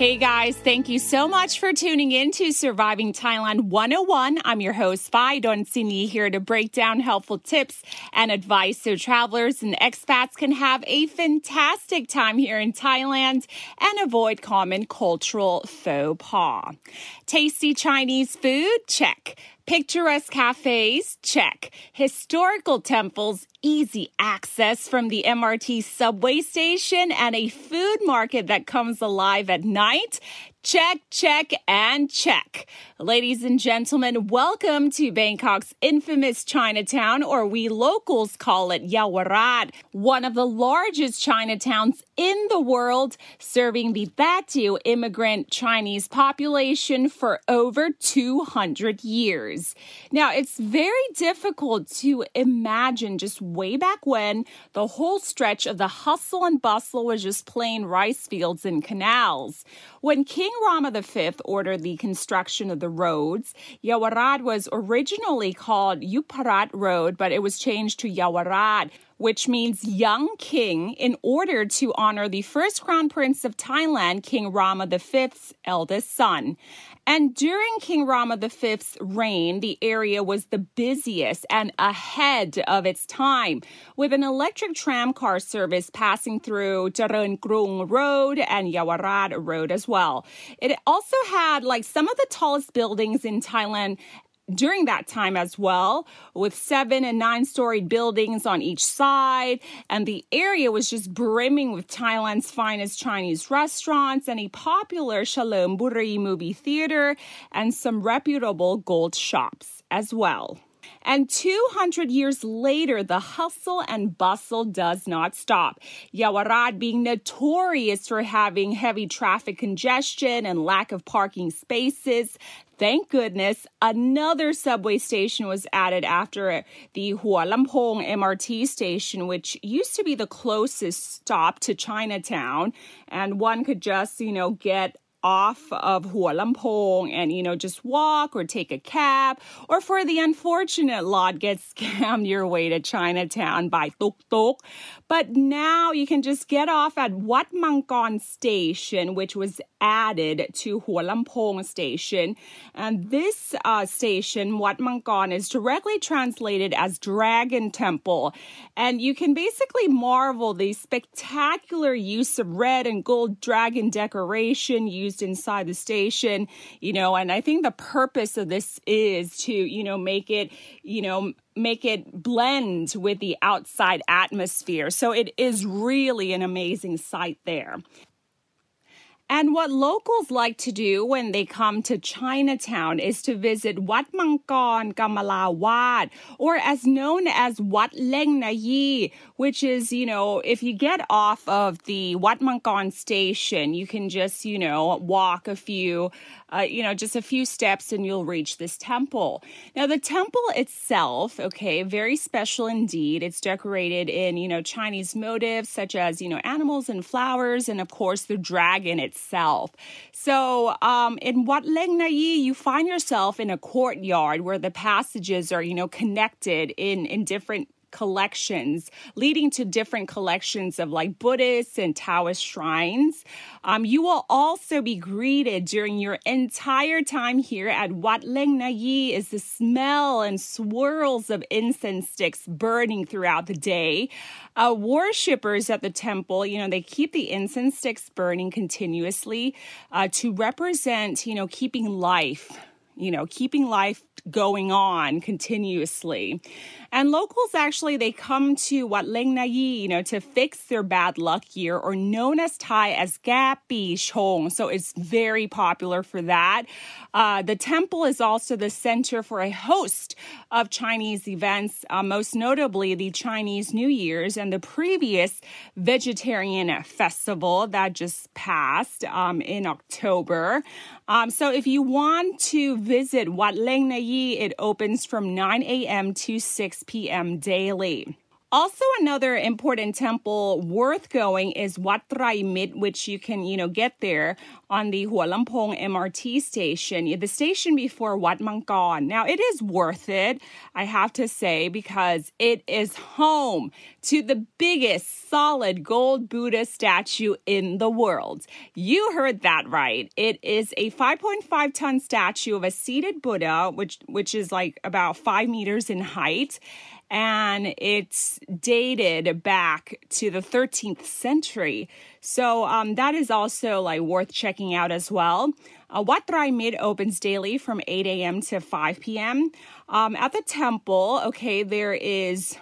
Hey guys, thank you so much for tuning in to Surviving Thailand 101. I'm your host, Phi Donsini, here to break down helpful tips and advice so travelers and expats can have a fantastic time here in Thailand and avoid common cultural faux pas. Tasty Chinese food? Check. Picturesque cafes? Check. Historical temples? Easy access from the MRT subway station and a food market that comes alive at night? Check, check, and check. Ladies and gentlemen, welcome to Bangkok's infamous Chinatown, or we locals call it Yawarat, one of the largest Chinatowns in the world, serving the Teochew immigrant Chinese population for over 200 years. Now, it's very difficult to imagine just way back when the whole stretch of the hustle and bustle was just plain rice fields and canals. When King Rama V ordered the construction of the roads, Yawarat was originally called Yuparat Road, but it was changed to Yawarat which means young king, in order to honor the first crown prince of Thailand, King Rama V's eldest son. And during King Rama V's reign, the area was the busiest and ahead of its time, with an electric tram car service passing through Charoen Krung Road and Yawarat Road as well. It also had like some of the tallest buildings in Thailand during that time as well, with seven and nine story buildings on each side. And the area was just brimming with Thailand's finest Chinese restaurants and a popular Chalerm Buri movie theater and some reputable gold shops as well. And 200 years later, the hustle and bustle does not stop. Yawarat being notorious for having heavy traffic congestion and lack of parking spaces. Thank goodness another subway station was added after the Hua Lamphong MRT station, which used to be the closest stop to Chinatown. And one could just, you know, get off of Hua Lamphong and, you know, just walk or take a cab, or for the unfortunate lot, get scammed your way to Chinatown by tuk tuk. But now you can just get off at Wat Mangkon Station, which was added to Hua Lamphong Station. And this uh, station, Wat Mangkon, is directly translated as Dragon Temple. And you can basically marvel the spectacular use of red and gold dragon decoration used inside the station, you know, and I think the purpose of this is to, you know, make it, you know, make it blend with the outside atmosphere. So it is really an amazing sight there. And what locals like to do when they come to Chinatown is to visit Wat Mangkon Kamalawat, or as known as Wat Leng Nayi, which is, you know, if you get off of the Wat Mangkon station, you can just, you know, walk a few uh, you know, just a few steps and you'll reach this temple. Now, the temple itself, okay, very special indeed. It's decorated in, you know, Chinese motifs such as, you know, animals and flowers, and of course, the dragon itself. So, um, in Wat Leng Nayi, you find yourself in a courtyard where the passages are, you know, connected in, in different collections, leading to different collections of like Buddhist and Taoist shrines. Um, you will also be greeted during your entire time here at Wat Leng Nayi is the smell and swirls of incense sticks burning throughout the day. Uh, worshippers at the temple, you know, they keep the incense sticks burning continuously uh, to represent, you know, keeping life you know, keeping life going on continuously. And locals actually they come to Wat Leng Nayi, you know, to fix their bad luck year, or known as Thai as Gapi Chong. So it's very popular for that. Uh, the temple is also the center for a host of Chinese events, uh, most notably the Chinese New Year's and the previous vegetarian festival that just passed um, in October. Um, so if you want to visit Wat Leng It opens from 9 a.m. to 6 p.m. daily. Also, another important temple worth going is Wat Trai Mit, which you can, you know, get there on the Hua Lamphong MRT station, the station before Wat Mangkon. Now, it is worth it, I have to say, because it is home to the biggest solid gold Buddha statue in the world. You heard that right. It is a 5.5 ton statue of a seated Buddha, which which is like about five meters in height and it's dated back to the 13th century. So um, that is also like worth checking out as well. Uh, Wat Trai Mit opens daily from 8 a.m. to 5 p.m. Um, at the temple, okay, there is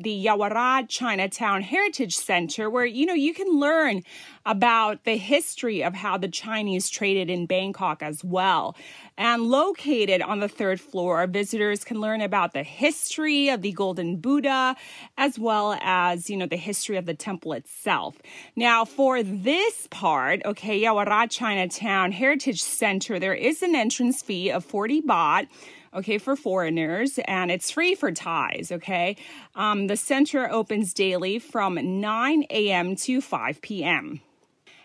the Yaowarat Chinatown Heritage Center, where you know you can learn about the history of how the Chinese traded in Bangkok as well. And located on the third floor, visitors can learn about the history of the Golden Buddha, as well as you know the history of the temple itself. Now, for this part, okay, Yaowarat Chinatown Heritage Center, there is an entrance fee of 40 baht okay, for foreigners, and it's free for Thais, okay? Um, the center opens daily from 9 a.m. to 5 p.m.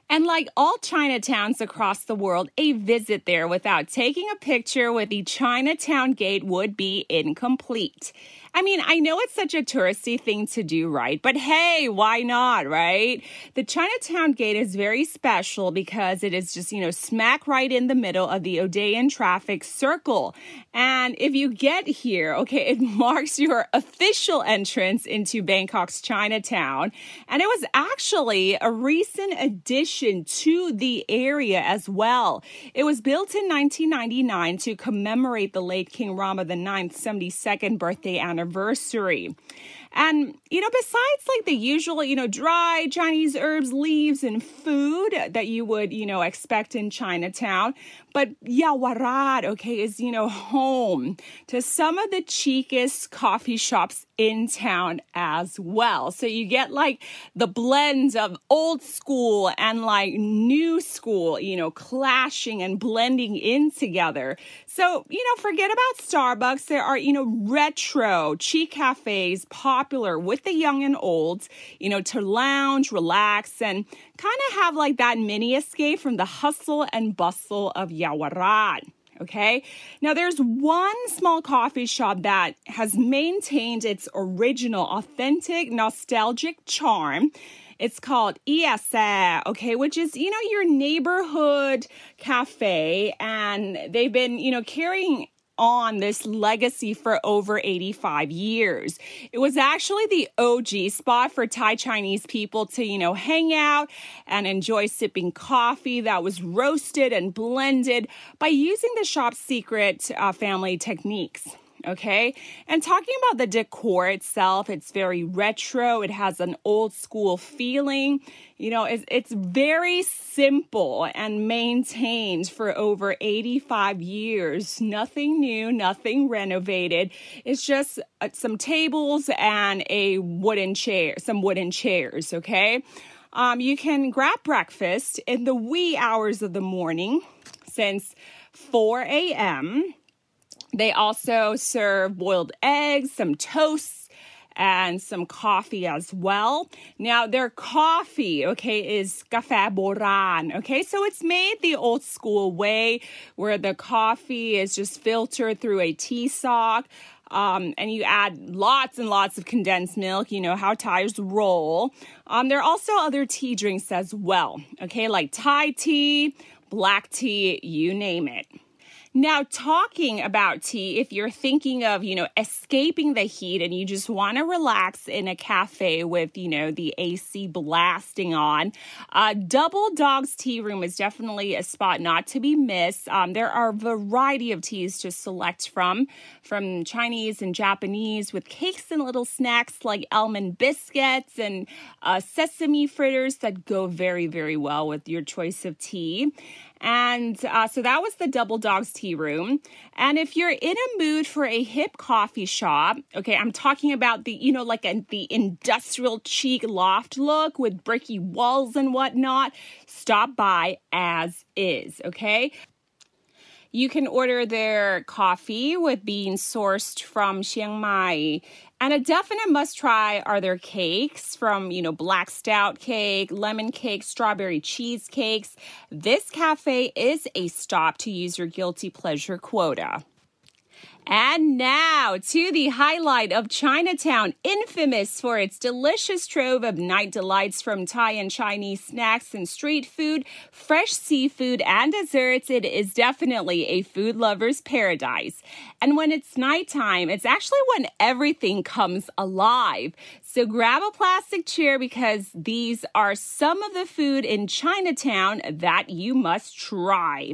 And like all Chinatowns across the world, a visit there without taking a picture with the Chinatown Gate would be incomplete. I mean, I know it's such a touristy thing to do, right? But hey, why not, right? The Chinatown Gate is very special because it is just, you know, smack right in the middle of the Odeon traffic circle. And if you get here, okay, it marks your official entrance into Bangkok's Chinatown. And it was actually a recent addition to the area as well. It was built in 1999 to commemorate the late King Rama IX's 72nd birthday anniversary anniversary. And, you know, besides like the usual, you know, dry Chinese herbs, leaves, and food that you would, you know, expect in Chinatown, but Yaowarat, okay, is, you know, home to some of the cheapest coffee shops in town as well. So you get like the blends of old school and like new school, you know, clashing and blending in together. So, you know, forget about Starbucks. There are, you know, retro cheap cafes popular with the young and old, you know, to lounge, relax, and kind of have like that mini escape from the hustle and bustle of Yaowarat. Okay. Now there's one small coffee shop that has maintained its original, authentic, nostalgic charm. It's called Eiah Sae, okay, which is, you know, your neighborhood cafe. And they've been, you know, carrying on this legacy for over 85 years. It was actually the OG spot for Thai Chinese people to, you know, hang out and enjoy sipping coffee that was roasted and blended by using the shop's secret uh, family techniques okay? And talking about the decor itself, it's very retro. It has an old school feeling. You know, it's, it's very simple and maintained for over 85 years. Nothing new, nothing renovated. It's just uh, some tables and a wooden chair, some wooden chairs, okay? Um, you can grab breakfast in the wee hours of the morning since 4 a.m. They also serve boiled eggs, some toasts, and some coffee as well. Now, their coffee, okay, is cafe boran, okay? So it's made the old school way where the coffee is just filtered through a tea sock. Um, and you add lots and lots of condensed milk, you know how Thais roll. Um, there are also other tea drinks as well, okay, like Thai tea, black tea, you name it. Now, talking about tea, if you're thinking of, you know, escaping the heat and you just want to relax in a cafe with, you know, the AC blasting on, uh, Double Dogs Tea Room is definitely a spot not to be missed. Um, there are a variety of teas to select from, from Chinese and Japanese with cakes and little snacks like almond biscuits and uh, sesame fritters that go very, very well with your choice of tea. And uh, so that was the Double Dogs Tea Room. And if you're in a mood for a hip coffee shop, okay, I'm talking about the, you know, like a, the industrial chic loft look with bricky walls and whatnot, stop by as is, okay? You can order their coffee with beans sourced from Chiang Mai. And a definite must try are their cakes from, you know, black stout cake, lemon cake, strawberry cheesecakes. This cafe is a stop to use your guilty pleasure quota. And now to the highlight of Chinatown, infamous for its delicious trove of night delights from Thai and Chinese snacks and street food, fresh seafood, and desserts. It is definitely a food lover's paradise. And when it's nighttime, it's actually when everything comes alive. So grab a plastic chair because these are some of the food in Chinatown that you must try.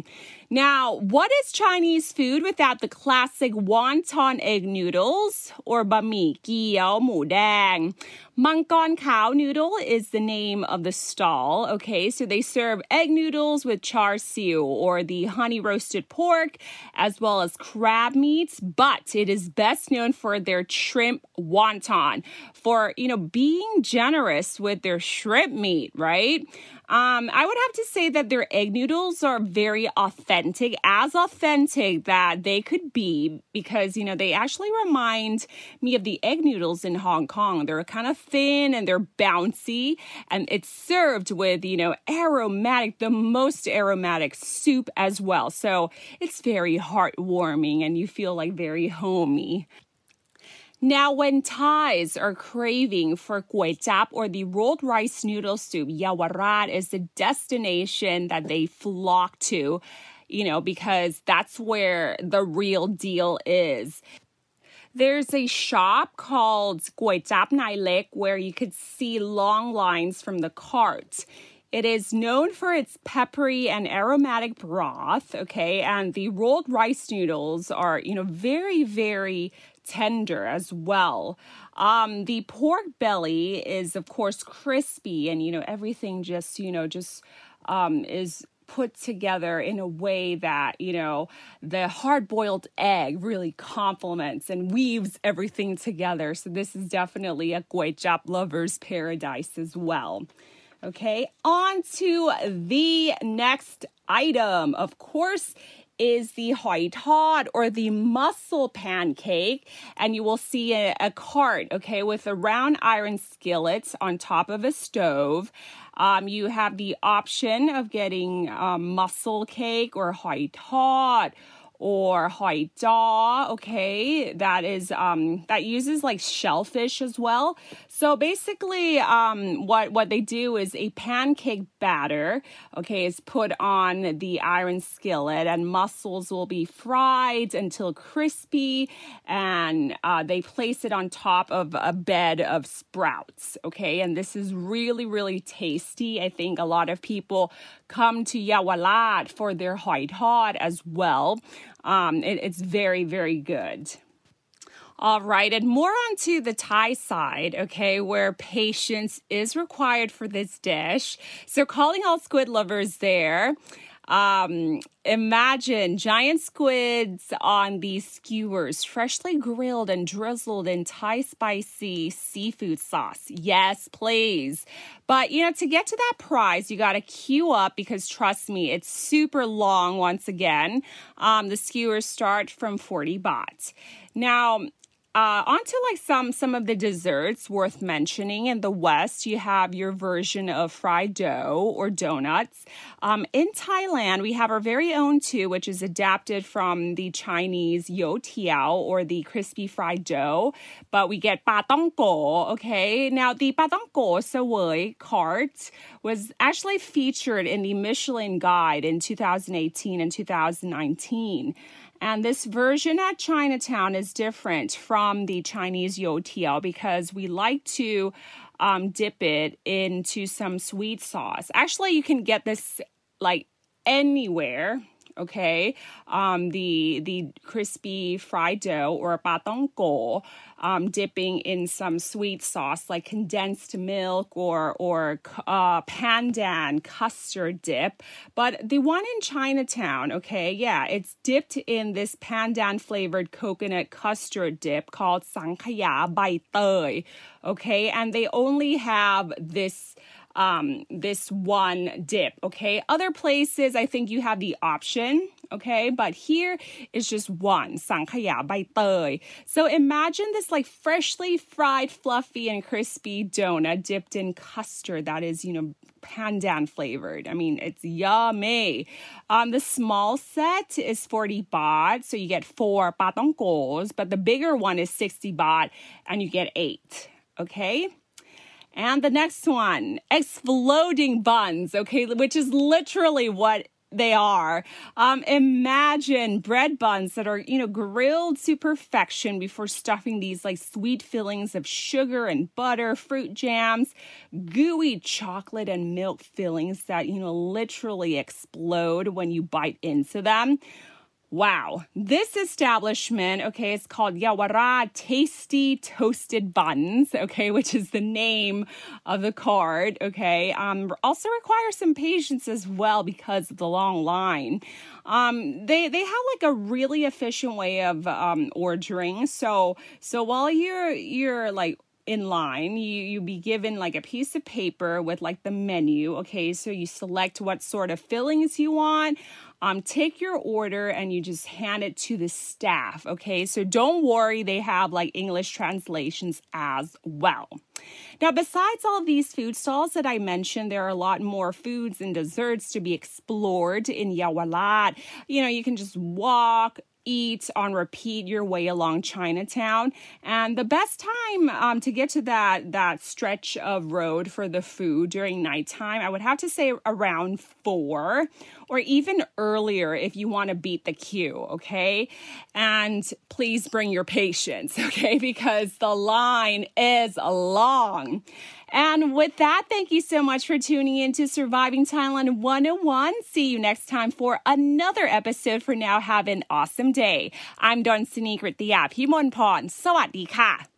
Now, what is Chinese food without the classic wonton egg noodles or banh mi qiao mu dang? Mangkon Khao noodle is the name of the stall. Okay, so they serve egg noodles with char siu or the honey roasted pork, as well as crab meats. But it is best known for their shrimp wonton, for you know being generous with their shrimp meat, right? Um, I would have to say that their egg noodles are very authentic, as authentic that they could be, because, you know, they actually remind me of the egg noodles in Hong Kong. They're kind of thin and they're bouncy, and it's served with, you know, aromatic, the most aromatic soup as well. So it's very heartwarming and you feel like very homey. Now, when Thais are craving for kway chap or the rolled rice noodle soup, Yawarat is the destination that they flock to, you know, because that's where the real deal is. There's a shop called Chap Nai where you could see long lines from the cart. It is known for its peppery and aromatic broth, okay? And the rolled rice noodles are, you know, very, very tender as well. Um, the pork belly is, of course, crispy, and you know everything just you know just um, is put together in a way that you know the hard-boiled egg really complements and weaves everything together. So this is definitely a Kway Chap lover's paradise as well. Okay, on to the next item. Of course, is the hoi tod or the mussel pancake. And you will see a, a cart, okay, with a round iron skillet on top of a stove. Um, you have the option of getting um, mussel cake or hoi tod or hoi da, okay, that is um that uses like shellfish as well. So basically um what what they do is a pancake batter, okay, is put on the iron skillet and mussels will be fried until crispy and uh, they place it on top of a bed of sprouts, okay? And this is really really tasty. I think a lot of people come to Yawalat for their hoi tod as well. Um, it, it's very, very good. All right, and more onto the Thai side, okay, where patience is required for this dish. So, calling all squid lovers there. Um, imagine giant squids on these skewers, freshly grilled and drizzled in Thai spicy seafood sauce. Yes, please. But you know, to get to that prize, you got to queue up because trust me, it's super long once again. Um, the skewers start from 40 baht. Now, uh, on to like some some of the desserts worth mentioning. In the West, you have your version of fried dough or donuts. Um, in Thailand, we have our very own too, which is adapted from the Chinese youtiao or the crispy fried dough. But we get pa ko. Okay, now the pa tong ko cart was actually featured in the Michelin Guide in 2018 and 2019. And this version at Chinatown is different from the Chinese youtiao because we like to um, dip it into some sweet sauce. Actually, you can get this like anywhere okay? Um the the crispy fried dough or patong ko um dipping in some sweet sauce like condensed milk or or uh pandan custard dip. But the one in chinatown okay yeah it's dipped in this pandan flavored coconut custard dip called sangkaya bai okay? And they only have this um, this one dip, okay? Other places, I think you have the option, okay? But here it's just one, sangkhaya bai toey. So imagine this like freshly fried, fluffy, and crispy donut dipped in custard that is, you know, pandan flavored. I mean, it's yummy. Um, the small set is 40 baht, so you get four patongkos, but the bigger one is 60 baht, and you get eight, okay? And the next one, exploding buns, okay, which is literally what they are. Um, imagine bread buns that are, you know, grilled to perfection before stuffing these like sweet fillings of sugar and butter, fruit jams, gooey chocolate and milk fillings that, you know, literally explode when you bite into them. Wow. This establishment, okay, it's called Yawara Tasty Toasted Buns, okay, which is the name of the card, okay. Um, also requires some patience as well because of the long line. Um, they they have like a really efficient way of um ordering. So so while you're you're like in line you you be given like a piece of paper with like the menu okay so you select what sort of fillings you want um, take your order and you just hand it to the staff. Okay, so don't worry, they have like English translations as well. Now, besides all these food stalls that I mentioned, there are a lot more foods and desserts to be explored in Yawalat. You know, you can just walk, eat on repeat your way along Chinatown. And the best time um, to get to that that stretch of road for the food during nighttime, I would have to say around four or even earlier if you want to beat the queue, okay? And please bring your patience, okay? Because the line is long. And with that, thank you so much for tuning in to Surviving Thailand 101. See you next time for another episode. For now, have an awesome day. I'm Don Sinikrit Pimon Pon. สวัสดีค่ะ